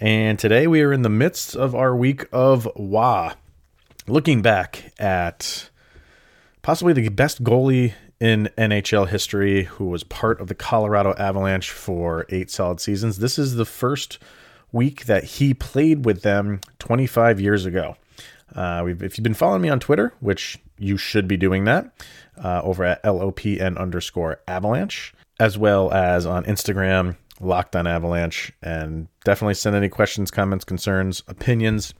And today we are in the midst of our week of Roy, looking back at possibly the best goalie in NHL history who was part of the Colorado Avalanche for eight solid seasons. This is the first week that he played with them 25 years ago. Uh, if you've been following me on Twitter, which you should be doing that, uh, over at LOPN underscore avalanche, as well as on Instagram, Locked on Avalanche, and definitely send any questions, comments, concerns, opinions,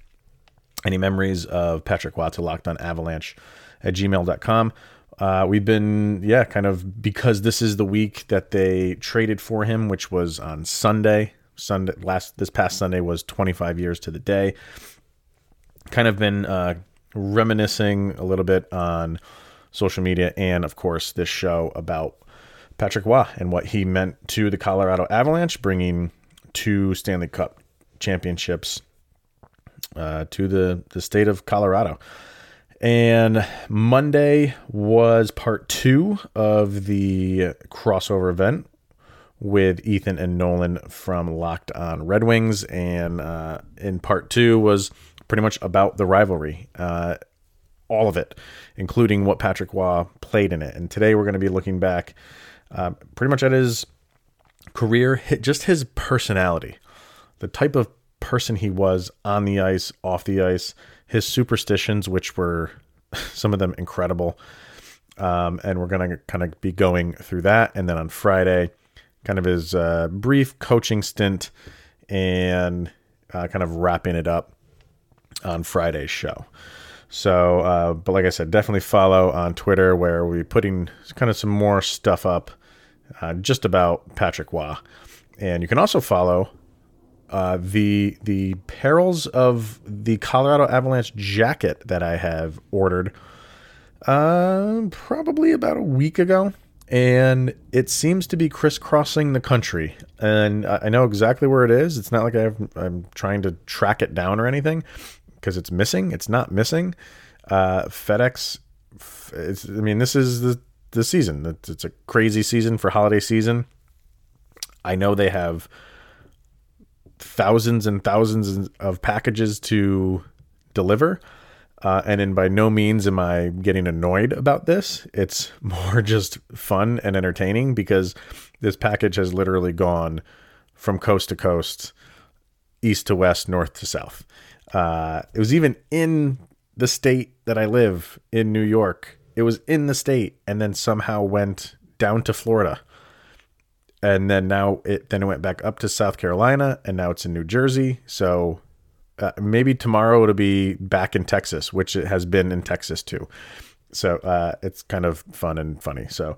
any memories of Patrick Roy to Locked on Avalanche at gmail.com. Uh, we've been, yeah, kind of because this is the week that they traded for him, which was on Sunday. Sunday last this past Sunday was 25 years to the day. Kind of been uh, reminiscing a little bit on social media and of course this show about Patrick Roy and what he meant to the Colorado Avalanche, bringing two Stanley Cup championships uh, to the the state of Colorado. And Monday was part two of the crossover event with Ethan and Nolan from Locked On Red Wings. And uh, in part two was pretty much about the rivalry, uh, all of it, including what Patrick Roy played in it. And today we're going to be looking back uh, pretty much at his career, just his personality, the type of person he was on the ice, off the ice, his superstitions, which were some of them incredible. Um, and we're going to kind of be going through that. And then on Friday, kind of his uh, brief coaching stint and uh, kind of wrapping it up on Friday's show. So, uh, but like I said, definitely follow on Twitter where we're putting kind of some more stuff up uh, just about Patrick Roy. And you can also follow uh, the the perils of the Colorado Avalanche jacket that I have ordered uh, probably about a week ago and it seems to be crisscrossing the country. And I know exactly where it is. It's not like i am trying to track it down or anything because it's missing. It's not missing. Uh, FedEx. I mean, this is the the season. It's, it's a crazy season for holiday season. I know they have thousands and thousands of packages to deliver. Uh, and in by no means am I getting annoyed about this. It's more just fun and entertaining because this package has literally gone from coast to coast, east to west, north to south. Uh, it was even in the state that I live in New York. It was in the state and then somehow went down to Florida. And then now it then it went back up to South Carolina and now it's in New Jersey. So uh, maybe tomorrow it'll be back in Texas, which it has been in Texas too. So uh, it's kind of fun and funny. So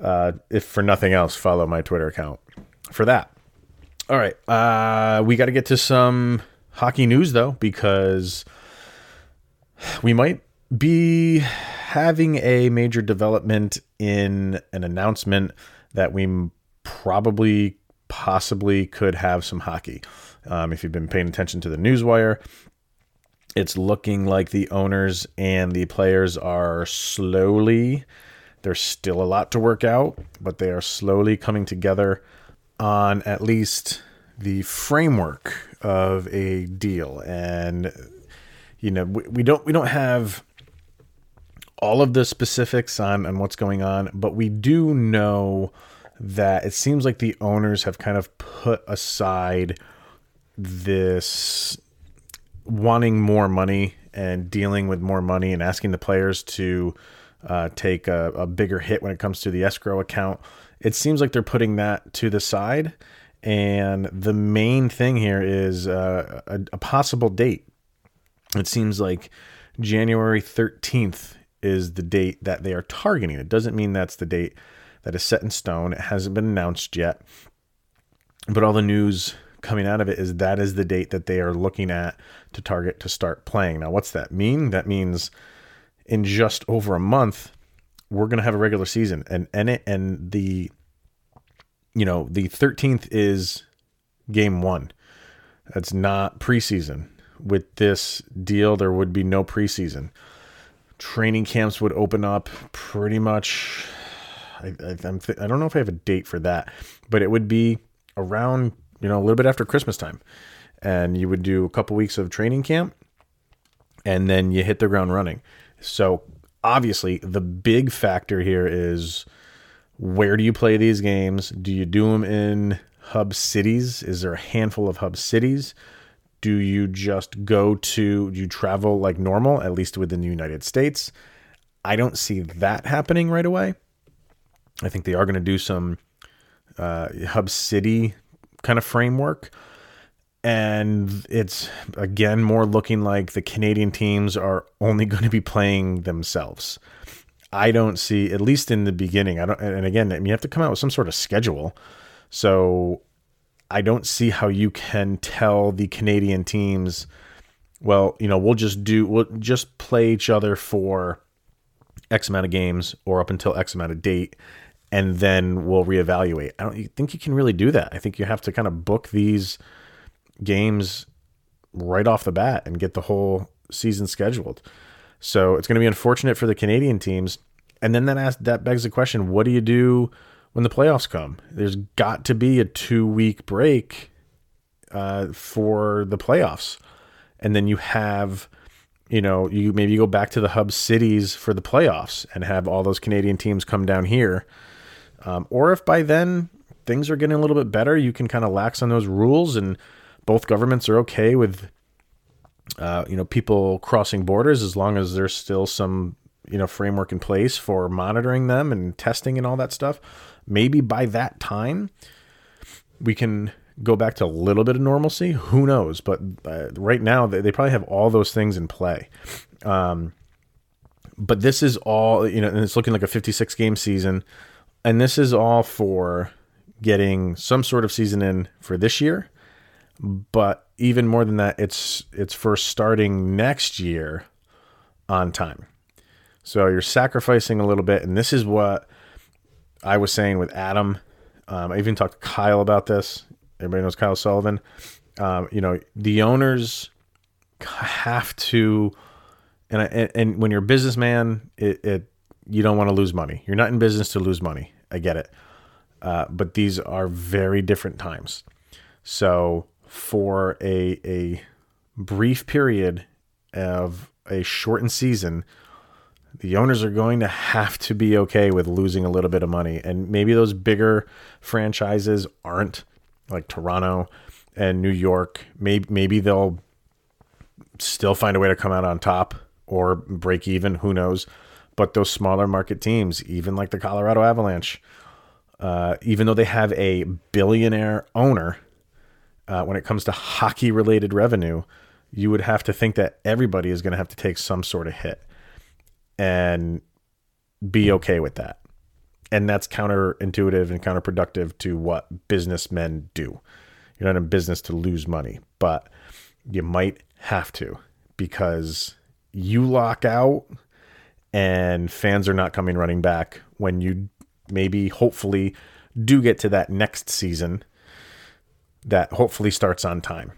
uh, if for nothing else, follow my Twitter account for that. All right, uh, we got to get to some hockey news though, because we might be having a major development in an announcement that we probably possibly could have some hockey. Um, if you've been paying attention to the newswire, it's looking like the owners and the players are slowly, there's still a lot to work out, but they are slowly coming together on at least the framework of a deal. And, you know, we, we don't, we don't have all of the specifics on, on what's going on, but we do know that it seems like the owners have kind of put aside this wanting more money and dealing with more money and asking the players to uh, take a, a, bigger hit when it comes to the escrow account. It seems like they're putting that to the side. And the main thing here is uh, a, a possible date. It seems like January 13th is the date that they are targeting. It doesn't mean that's the date that is set in stone. It hasn't been announced yet. But all the news coming out of it is that is the date that they are looking at to target to start playing. Now, what's that mean? That means in just over a month, we're going to have a regular season, and and it, and the you know the 13th is game one. That's not preseason. With this deal, there would be no preseason. Training camps would open up pretty much. I, I, I'm th- I don't know if I have a date for that, but it would be around you know a little bit after Christmas time, and you would do a couple weeks of training camp, and then you hit the ground running. So obviously, the big factor here is where do you play these games? Do you do them in hub cities? Is there a handful of hub cities? Do you just go to, do you travel like normal, at least within the United States? I don't see that happening right away. I think they are going to do some uh, hub city kind of framework. And it's again more looking like the Canadian teams are only going to be playing themselves. I don't see, at least in the beginning, I don't, and again, you have to come out with some sort of schedule. So I don't see how you can tell the Canadian teams, well, you know, we'll just do, we'll just play each other for X amount of games or up until X amount of date, and then we'll reevaluate. I don't think you can really do that. I think you have to kind of book these games right off the bat and get the whole season scheduled. So it's going to be unfortunate for the Canadian teams. And then that asks, that begs the question: What do you do when the playoffs come? There's got to be a two week break uh, for the playoffs, and then you have, you know, you maybe you go back to the hub cities for the playoffs and have all those Canadian teams come down here. Um, or if by then things are getting a little bit better, you can kind of lax on those rules, and both governments are okay with uh, you know, people crossing borders as long as there's still some, you know, framework in place for monitoring them and testing and all that stuff. Maybe by that time, we can go back to a little bit of normalcy. Who knows? But uh, right now, they, they, probably have all those things in play. Um, but this is all, you know, and it's looking like a 56 game season. And this is all for getting some sort of season in for this year. But even more than that, it's it's for starting next year on time. So you're sacrificing a little bit, and this is what I was saying with Adam. Um, I even talked to Kyle about this. Everybody knows Kyle Sullivan. Um, you know, the owners have to, and, and, and when you're a businessman, it, it you don't want to lose money. You're not in business to lose money. I get it, uh, but these are very different times. So for a a brief period of a shortened season, the owners are going to have to be okay with losing a little bit of money. And maybe those bigger franchises aren't like Toronto and New York. Maybe maybe they'll still find a way to come out on top or break even. Who knows? But those smaller market teams, even like the Colorado Avalanche, uh, even though they have a billionaire owner uh, when it comes to hockey related revenue, you would have to think that everybody is going to have to take some sort of hit and be hmm. okay with that. And that's counterintuitive and counterproductive to what businessmen do. You're not in business to lose money, but you might have to because you lock out and fans are not coming running back when you maybe hopefully do get to that next season that hopefully starts on time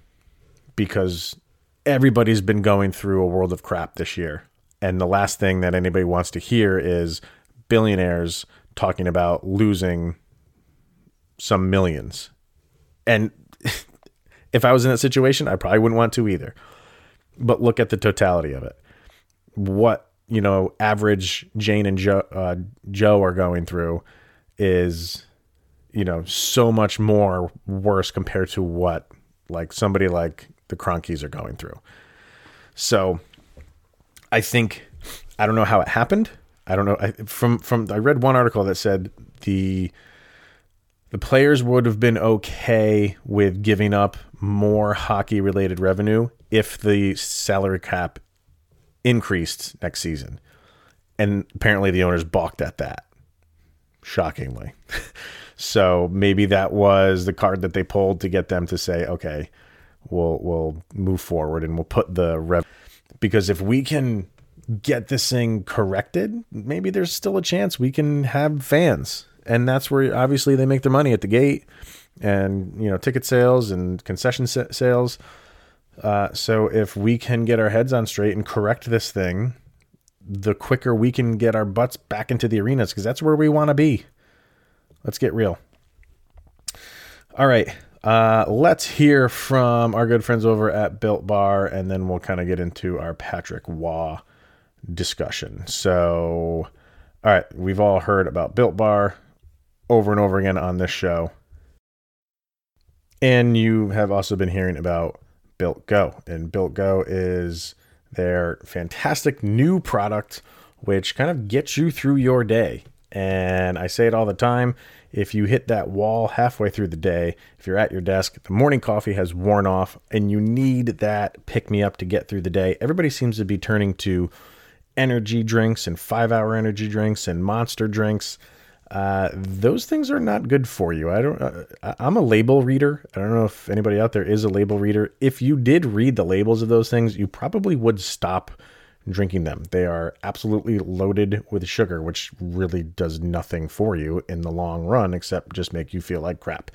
because everybody's been going through a world of crap this year. And the last thing that anybody wants to hear is billionaires talking about losing some millions. And if I was in that situation, I probably wouldn't want to either. But look at the totality of it. What, you know, average Jane and Joe, uh, Joe are going through is you know, so much more worse compared to what like somebody like the Kroenkes are going through. So I think I don't know how it happened. I don't know. I, from from I read one article that said the the players would have been okay with giving up more hockey related revenue if the salary cap increased next season. And apparently the owners balked at that. Shockingly. So maybe that was the card that they pulled to get them to say, okay, we'll we'll move forward and we'll put the rev because if we can get this thing corrected, maybe there's still a chance we can have fans. And that's where obviously they make their money at the gate and, you know, ticket sales and concession sales. Uh, so if we can get our heads on straight and correct this thing, the quicker we can get our butts back into the arenas because that's where we want to be. Let's get real. All right. Uh, let's hear from our good friends over at Built Bar, and then we'll kind of get into our Patrick Roy discussion. So, all right, we've all heard about Built Bar over and over again on this show. And you have also been hearing about Built Go. And Built Go is their fantastic new product, which kind of gets you through your day. And I say it all the time if you hit that wall halfway through the day, if you're at your desk, the morning coffee has worn off, and you need that pick me up to get through the day, everybody seems to be turning to energy drinks and five hour energy drinks and monster drinks. Uh, those things are not good for you. I don't. Uh, I'm a label reader. I don't know if anybody out there is a label reader. If you did read the labels of those things, you probably would stop drinking them. They are absolutely loaded with sugar, which really does nothing for you in the long run except just make you feel like crap.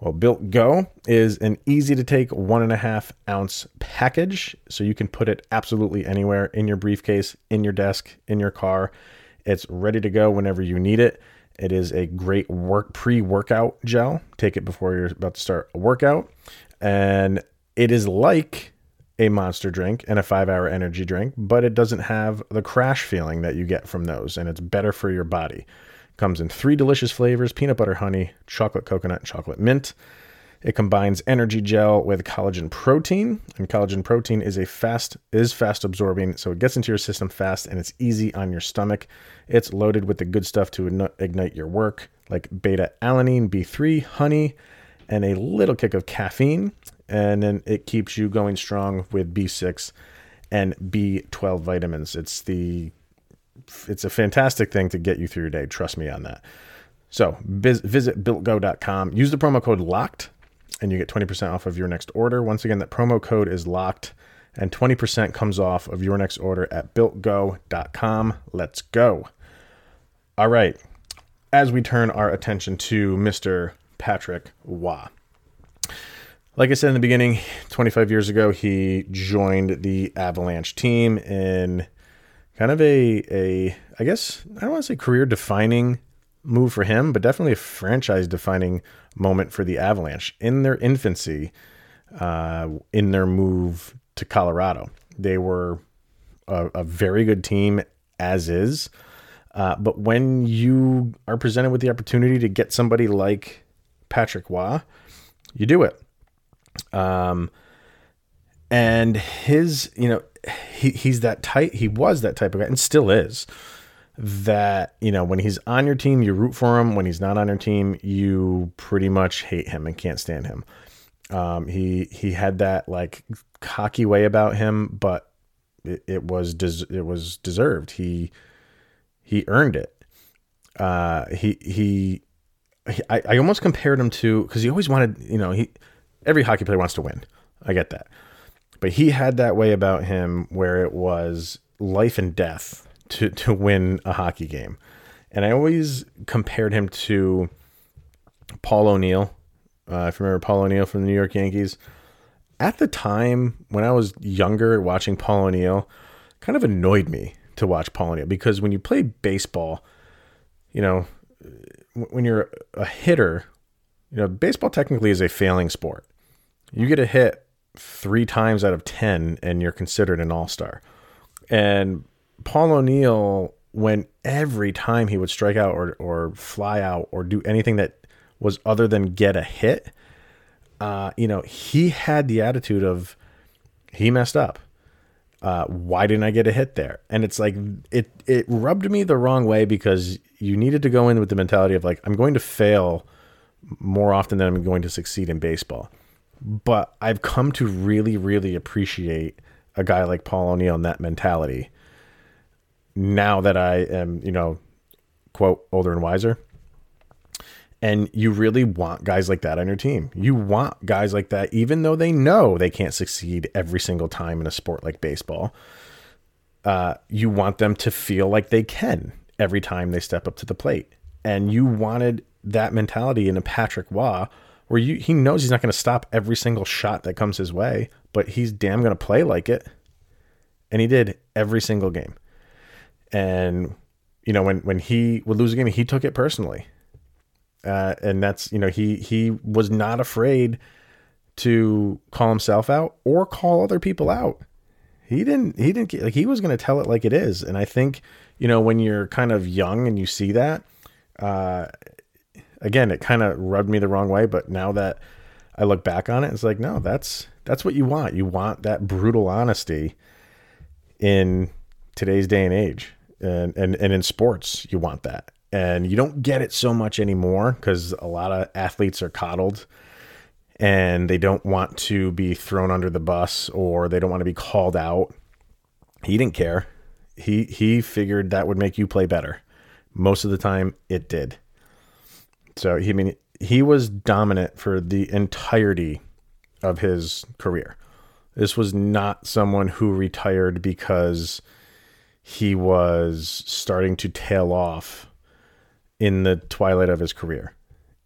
Well, Built Go is an easy to take one and a half ounce package. So you can put it absolutely anywhere in your briefcase, in your desk, in your car. It's ready to go whenever you need it. It is a great work pre-workout gel. Take it before you're about to start a workout. And it is like a monster drink and a five hour energy drink, but it doesn't have the crash feeling that you get from those, and it's better for your body. Comes in three delicious flavors peanut butter honey, chocolate coconut, and chocolate mint. It combines energy gel with collagen protein, and collagen protein is a fast is fast absorbing, so it gets into your system fast and it's easy on your stomach. It's loaded with the good stuff to ignite your work, like beta alanine, B3, honey, and a little kick of caffeine and then it keeps you going strong with B6 and B12 vitamins. It's the it's a fantastic thing to get you through your day. Trust me on that. So visit builtgo.com. Use the promo code LOCKED and you get 20% off of your next order. Once again, that promo code is locked and 20% comes off of your next order at builtgo.com. Let's go. All right. As we turn our attention to Mr. Patrick Roy like I said in the beginning, 25 years ago, he joined the Avalanche team in kind of a, a I guess, I don't want to say career defining move for him, but definitely a franchise defining moment for the Avalanche in their infancy, uh, in their move to Colorado. They were a, a very good team as is. Uh, but when you are presented with the opportunity to get somebody like Patrick Roy, you do it. Um, and his, you know, he, he's that type, he was that type of guy and still is that, you know, when he's on your team, you root for him. When he's not on your team, you pretty much hate him and can't stand him. Um, he, he had that like cocky way about him, but it, it was, des- it was deserved. He, he earned it. Uh, he, he, I, I almost compared him to, cause he always wanted, you know, he, every hockey player wants to win. I get that. But he had that way about him where it was life and death to, to win a hockey game. And I always compared him to Paul O'Neill. Uh, if you remember Paul O'Neill from the New York Yankees. At the time when I was younger, watching Paul O'Neill kind of annoyed me to watch Paul O'Neill because when you play baseball, you know, when you're a hitter, you know, baseball technically is a failing sport. You get a hit three times out of 10 and you're considered an all star. And Paul O'Neill, when every time he would strike out or, or fly out or do anything that was other than get a hit, uh, you know, he had the attitude of he messed up. Uh, why didn't I get a hit there? And it's like it it rubbed me the wrong way because you needed to go in with the mentality of like I'm going to fail more often than I'm going to succeed in baseball but I've come to really, really appreciate a guy like Paul O'Neill and that mentality. Now that I am, you know, quote older and wiser, And you really want guys like that on your team. You want guys like that, even though they know they can't succeed every single time in a sport like baseball. Uh, you want them to feel like they can every time they step up to the plate. And you wanted that mentality in a Patrick Roy, where you he knows he's not going to stop every single shot that comes his way, but he's damn going to play like it. And he did every single game. And you know, when when he would lose a game, he took it personally. Uh, and that's you know he he was not afraid to call himself out or call other people out. He didn't he didn't like he was going to tell it like it is. And I think you know when you're kind of young and you see that, uh, again it kind of rubbed me the wrong way. But now that I look back on it, it's like no, that's that's what you want. You want that brutal honesty in today's day and age and and, and in sports you want that and you don't get it so much anymore because a lot of athletes are coddled and they don't want to be thrown under the bus or they don't want to be called out he didn't care he he figured that would make you play better most of the time it did so he I mean he was dominant for the entirety of his career this was not someone who retired because he was starting to tail off in the twilight of his career.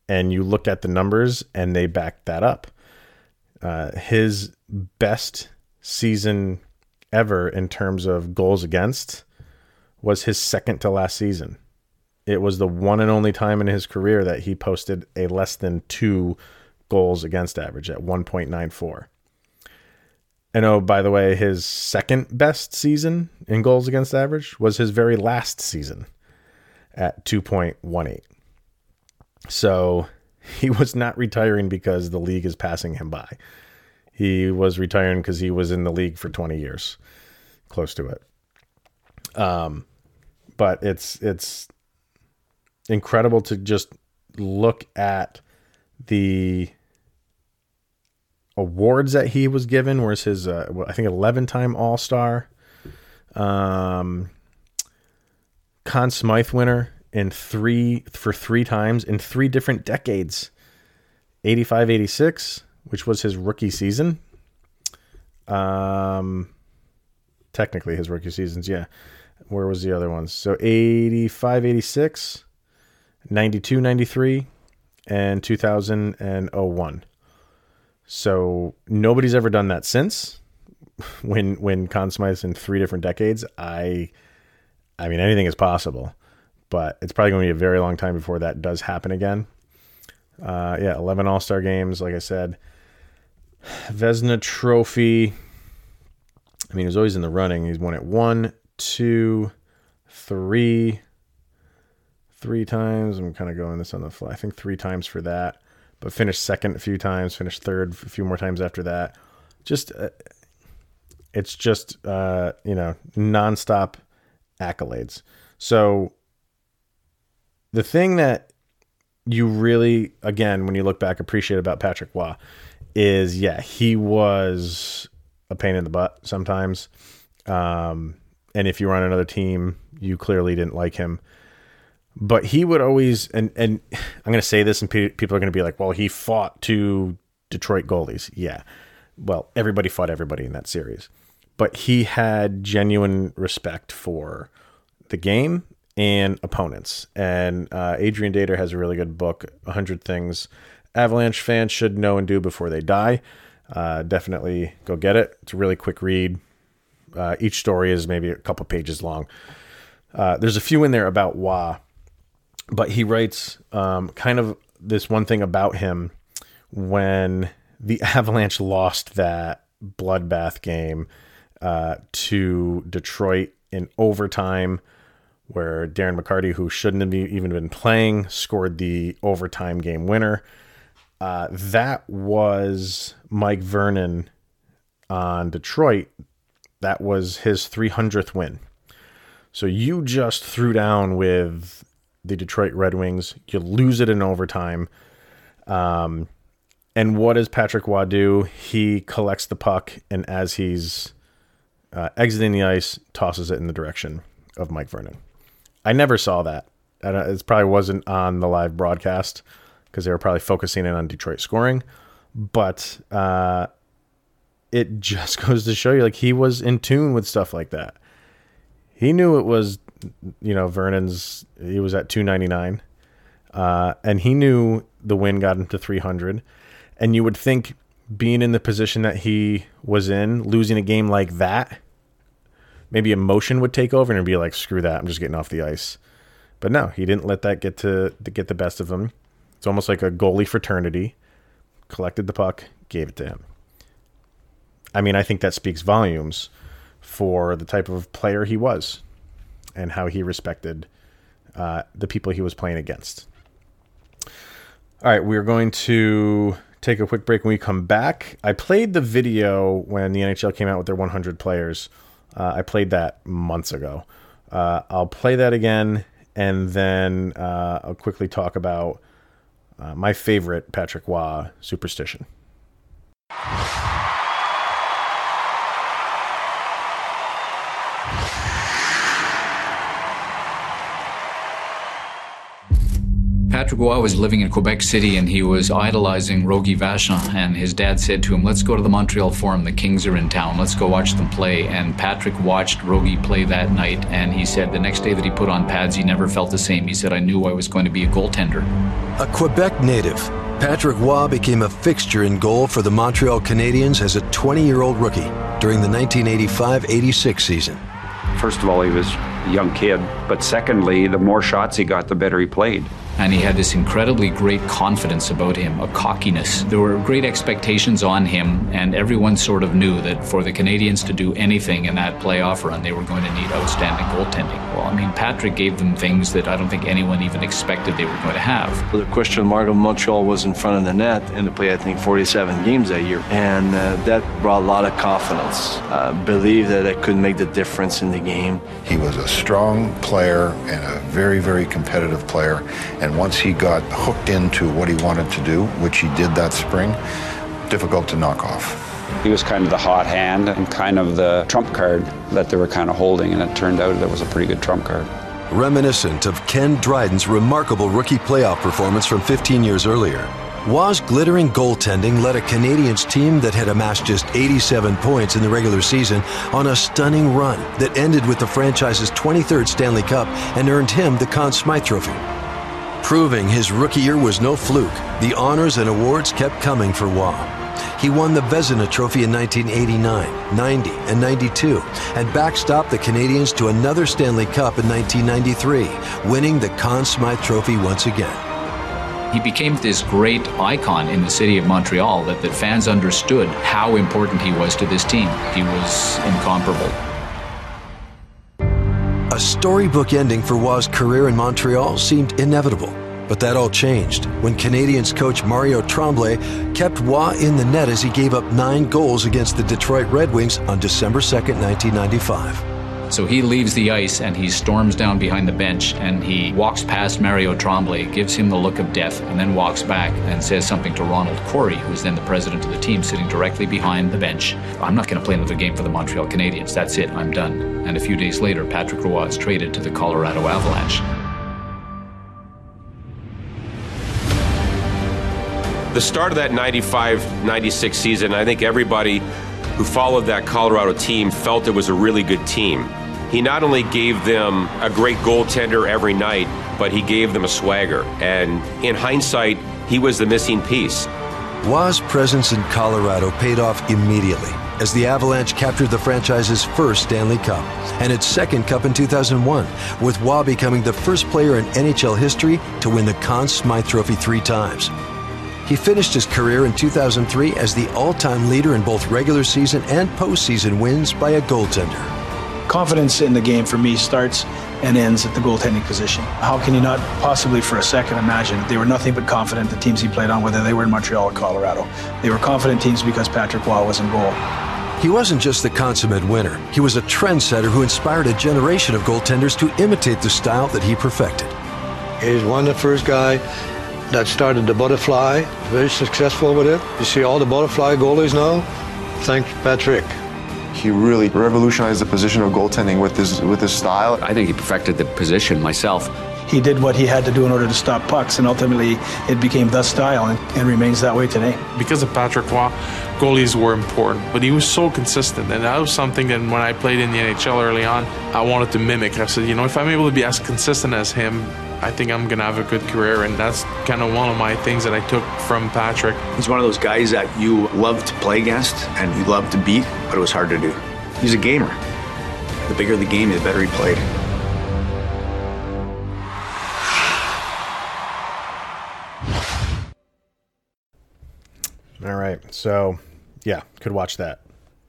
And you look at the numbers and they back that up. Uh, his best season ever in terms of goals against was his second to last season. It was the one and only time in his career that he posted a less than two goals against average at 1.94. And oh, by the way, his second best season in goals against average was his very last season at 2.18. So he was not retiring because the league is passing him by. He was retiring because he was in the league for 20 years, close to it. Um, but it's it's incredible to just look at the awards that he was given Where's his, uh, I think, 11 time All Star. Um, Conn Smythe winner in three for three times in three different decades 85 86, which was his rookie season. Um, technically his rookie seasons, yeah. Where was the other ones? So 85 86, 92 93, and 2001. So nobody's ever done that since. When when Conn Smythe's in three different decades, I I mean anything is possible, but it's probably going to be a very long time before that does happen again. Uh, yeah, eleven All Star games, like I said. Vezina Trophy. I mean, he's always in the running. He's won it one, two, three, three times. I'm kind of going this on the fly. I think three times for that but finished second a few times, finished third a few more times after that. Just, uh, it's just, uh, you know, nonstop accolades. So the thing that you really, again, when you look back, appreciate about Patrick Roy is, yeah, he was a pain in the butt sometimes. Um, and if you were on another team, you clearly didn't like him but he would always and and I'm going to say this and people are going to be like, "Well, he fought two Detroit goalies." Yeah. Well, everybody fought everybody in that series. But he had genuine respect for the game and opponents. And uh, Adrian Dater has a really good book, 100 Things Avalanche fans should know and do before they die. Uh, definitely go get it. It's a really quick read. Uh, each story is maybe a couple pages long. Uh, there's a few in there about Roy but he writes um, kind of this one thing about him when the Avalanche lost that bloodbath game uh, to Detroit in overtime, where Darren McCarty, who shouldn't have even been playing, scored the overtime game winner. Uh, that was Mike Vernon on Detroit. That was his 300th win. So you just threw down with the Detroit Red Wings. You lose it in overtime. Um, and what does Patrick Roy do? He collects the puck, and as he's uh, exiting the ice, tosses it in the direction of Mike Vernon. I never saw that. It probably wasn't on the live broadcast, because they were probably focusing in on Detroit scoring. But uh, it just goes to show you, like he was in tune with stuff like that. He knew it was, you know, Vernon's. He was at two ninety nine, uh, and he knew the win got him to three hundred. And you would think, being in the position that he was in, losing a game like that, maybe emotion would take over and be like, "Screw that! I'm just getting off the ice." But no, he didn't let that get to, to get the best of him. It's almost like a goalie fraternity. Collected the puck, gave it to him. I mean, I think that speaks volumes for the type of player he was and how he respected uh, the people he was playing against. All right, we're going to take a quick break when we come back. I played the video when the NHL came out with their 100 players. Uh, I played that months ago. Uh, I'll play that again and then uh, I'll quickly talk about uh, my favorite Patrick Roy superstition. Patrick Roy was living in Quebec City and he was idolizing Rogie Vachon. And his dad said to him, Let's go to the Montreal Forum. The Kings are in town. Let's go watch them play. And Patrick watched Rogie play that night. And he said the next day that he put on pads, he never felt the same. He said, I knew I was going to be a goaltender. A Quebec native, Patrick Roy became a fixture in goal for the Montreal Canadiens as a 20 year old rookie during the 1985 86 season. First of all, he was a young kid, but secondly, the more shots he got, the better he played and he had this incredibly great confidence about him, a cockiness. There were great expectations on him, and everyone sort of knew that for the Canadiens to do anything in that playoff run, they were going to need outstanding goaltending. Well, I mean, Patrick gave them things that I don't think anyone even expected they were going to have. The question mark of Montreal was in front of the net, and they played, I think, 47 games that year, and uh, that brought a lot of confidence. Uh, believe that it could make the difference in the game. He was a strong player and a very, very competitive player. And once he got hooked into what he wanted to do, which he did that spring, difficult to knock off. He was kind of the hot hand and kind of the trump card that they were kind of holding, and it turned out it was a pretty good trump card. Reminiscent of Ken Dryden's remarkable rookie playoff performance from 15 years earlier. Roy's glittering goaltending led a Canadiens team that had amassed just 87 points in the regular season on a stunning run that ended with the franchise's 23rd Stanley Cup and earned him the Conn Smythe Trophy. Proving his rookie year was no fluke, the honors and awards kept coming for Roy. He won the Vezina Trophy in 1989, 90, and 92, and backstopped the Canadiens to another Stanley Cup in 1993, winning the Conn Smythe Trophy once again. He became this great icon in the city of Montreal that, that fans understood how important he was to this team. He was incomparable. A storybook ending for Roy's career in Montreal seemed inevitable. But that all changed when Canadiens coach Mario Tremblay kept Roy in the net as he gave up nine goals against the Detroit Red Wings on December 2, 1995. So he leaves the ice and he storms down behind the bench and he walks past Mario Tremblay, gives him the look of death, and then walks back and says something to Ronald Corey, who is then the president of the team, sitting directly behind the bench. I'm not going to play another game for the Montreal Canadiens. That's it. I'm done and a few days later, Patrick Roy is traded to the Colorado Avalanche. The start of that 95 96 season, I think everybody who followed that Colorado team felt it was a really good team. He not only gave them a great goaltender every night, but he gave them a swagger. And in hindsight, he was the missing piece. Roy's presence in Colorado paid off immediately as the Avalanche captured the franchise's first Stanley Cup and its second cup in 2001, with Roy becoming the first player in NHL history to win the Conn Smythe Trophy three times. He finished his career in 2003 as the all time leader in both regular season and postseason wins by a goaltender. Confidence in the game for me starts and ends at the goaltending position. How can you not possibly for a second imagine they were nothing but confident the teams he played on, whether they were in Montreal or Colorado? They were confident teams because Patrick Roy was in goal. He wasn't just the consummate winner, he was a trendsetter who inspired a generation of goaltenders to imitate the style that he perfected. He's one of the first guy that started the butterfly, very successful with it. You see all the butterfly goalies now? Thanks, Patrick. He really revolutionized the position of goaltending with his with his style. I think he perfected the position myself. he did what he had to do in order to stop pucks, and ultimately it became the style and, and remains that way today. Because of Patrick Roy, goalies were important, but he was so consistent, and that was something that when I played in the NHL early on, I wanted to mimic. I said, you know, if I'm able to be as consistent as him, I think I'm going to have a good career. And that's kind of one of my things that I took from Patrick. He's one of those guys that you love to play against and you love to beat, but it was hard to do. He's a gamer. The bigger the game, the better he played. All right. So, yeah, could watch that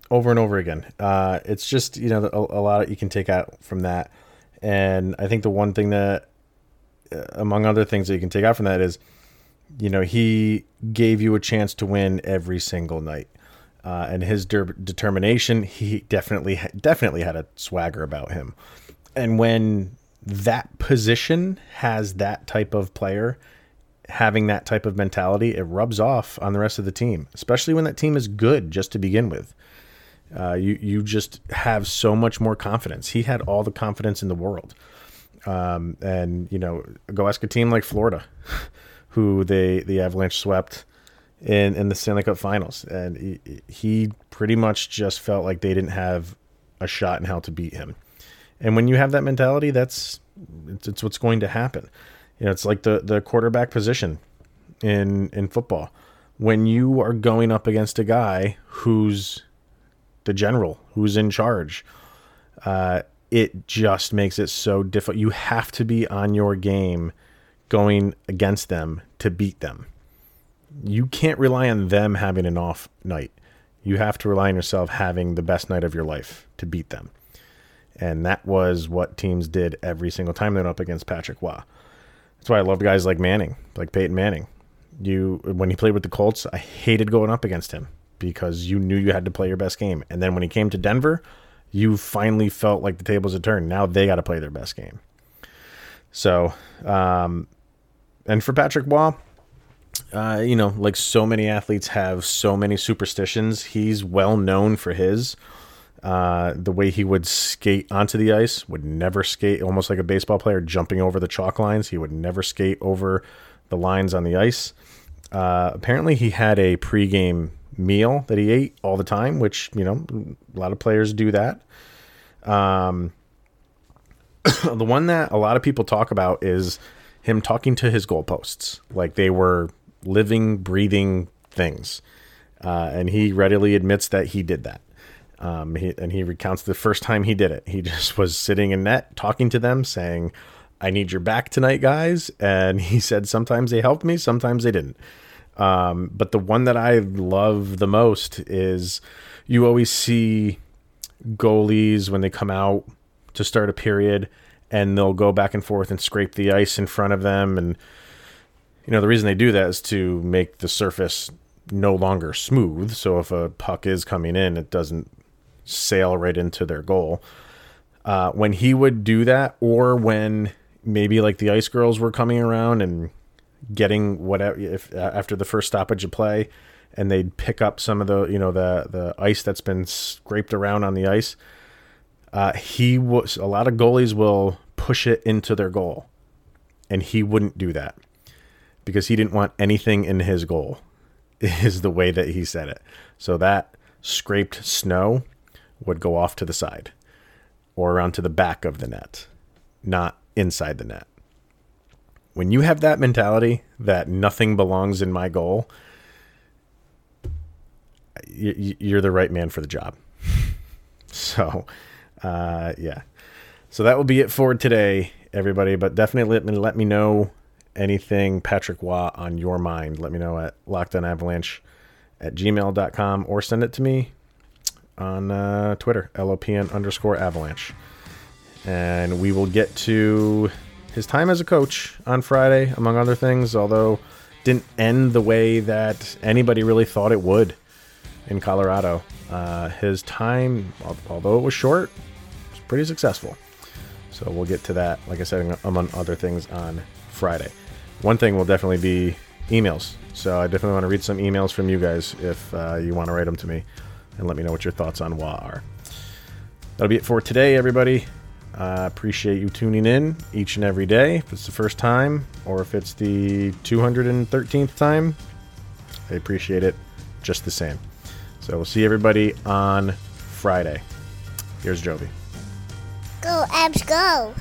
over and over again. Uh, it's just, you know, a, a lot of, you can take out from that. And I think the one thing that, among other things that you can take out from that is, you know, he gave you a chance to win every single night. Uh, and his de- determination, he definitely, definitely had a swagger about him. And when that position has that type of player, having that type of mentality, it rubs off on the rest of the team, especially when that team is good just to begin with. Uh, you you just have so much more confidence. He had all the confidence in the world, um, and you know, go ask a team like Florida, who they the Avalanche swept in in the Stanley Cup Finals, and he, he pretty much just felt like they didn't have a shot in hell to beat him. And when you have that mentality, that's it's, it's what's going to happen. You know, it's like the the quarterback position in in football. When you are going up against a guy who's the general, who's in charge, uh, it just makes it so difficult. You have to be on your game going against them to beat them. You can't rely on them having an off night. You have to rely on yourself having the best night of your life to beat them. And that was what teams did every single time they went up against Patrick Roy. That's why I loved guys like Manning, like Peyton Manning. You when he played with the Colts, I hated going up against him because you knew you had to play your best game. And then when he came to Denver, you finally felt like the tables had turned. Now they got to play their best game. So, um, and for Patrick Roy, uh, you know, like so many athletes have so many superstitions. He's well known for his. Uh, the way he would skate onto the ice would never skate almost like a baseball player jumping over the chalk lines. He would never skate over the lines on the ice. Uh, apparently, he had a pregame meal that he ate all the time, which you know a lot of players do that. Um, the one that a lot of people talk about is him talking to his goalposts like they were living, breathing things, uh, and he readily admits that he did that. Um, he, and he recounts the first time he did it. He just was sitting in net talking to them, saying, I need your back tonight, guys. And he said sometimes they helped me, sometimes they didn't. Um, but the one that I love the most is you always see goalies when they come out to start a period and they'll go back and forth and scrape the ice in front of them. And, you know, the reason they do that is to make the surface no longer smooth. So if a puck is coming in, it doesn't sail right into their goal. Uh, when he would do that, or when maybe like the ice girls were coming around and getting whatever if after the first stoppage of play, and they'd pick up some of the you know the the ice that's been scraped around on the ice. Uh, he was a lot of goalies will push it into their goal, and he wouldn't do that because he didn't want anything in his goal. Is the way that he said it. So that scraped snow would go off to the side or around to the back of the net, not inside the net. When you have that mentality that nothing belongs in my goal, you're the right man for the job. So, uh, yeah. So that will be it for today, everybody. But definitely let me let me know anything Patrick Roy on your mind. Let me know at lockedonavalanche at gmail.com or send it to me on uh, Twitter, LOPN underscore avalanche. And we will get to his time as a coach on Friday, among other things, although didn't end the way that anybody really thought it would in Colorado. Uh, his time, although it was short, was pretty successful. So we'll get to that, like I said, among other things on Friday. One thing will definitely be emails. So I definitely want to read some emails from you guys if uh, you want to write them to me and let me know what your thoughts on Roy are. That'll be it for today, everybody. I appreciate you tuning in each and every day. If it's the first time or if it's the 213th time, I appreciate it just the same. So we'll see everybody on Friday. Here's Jovi. Go, Abs, go.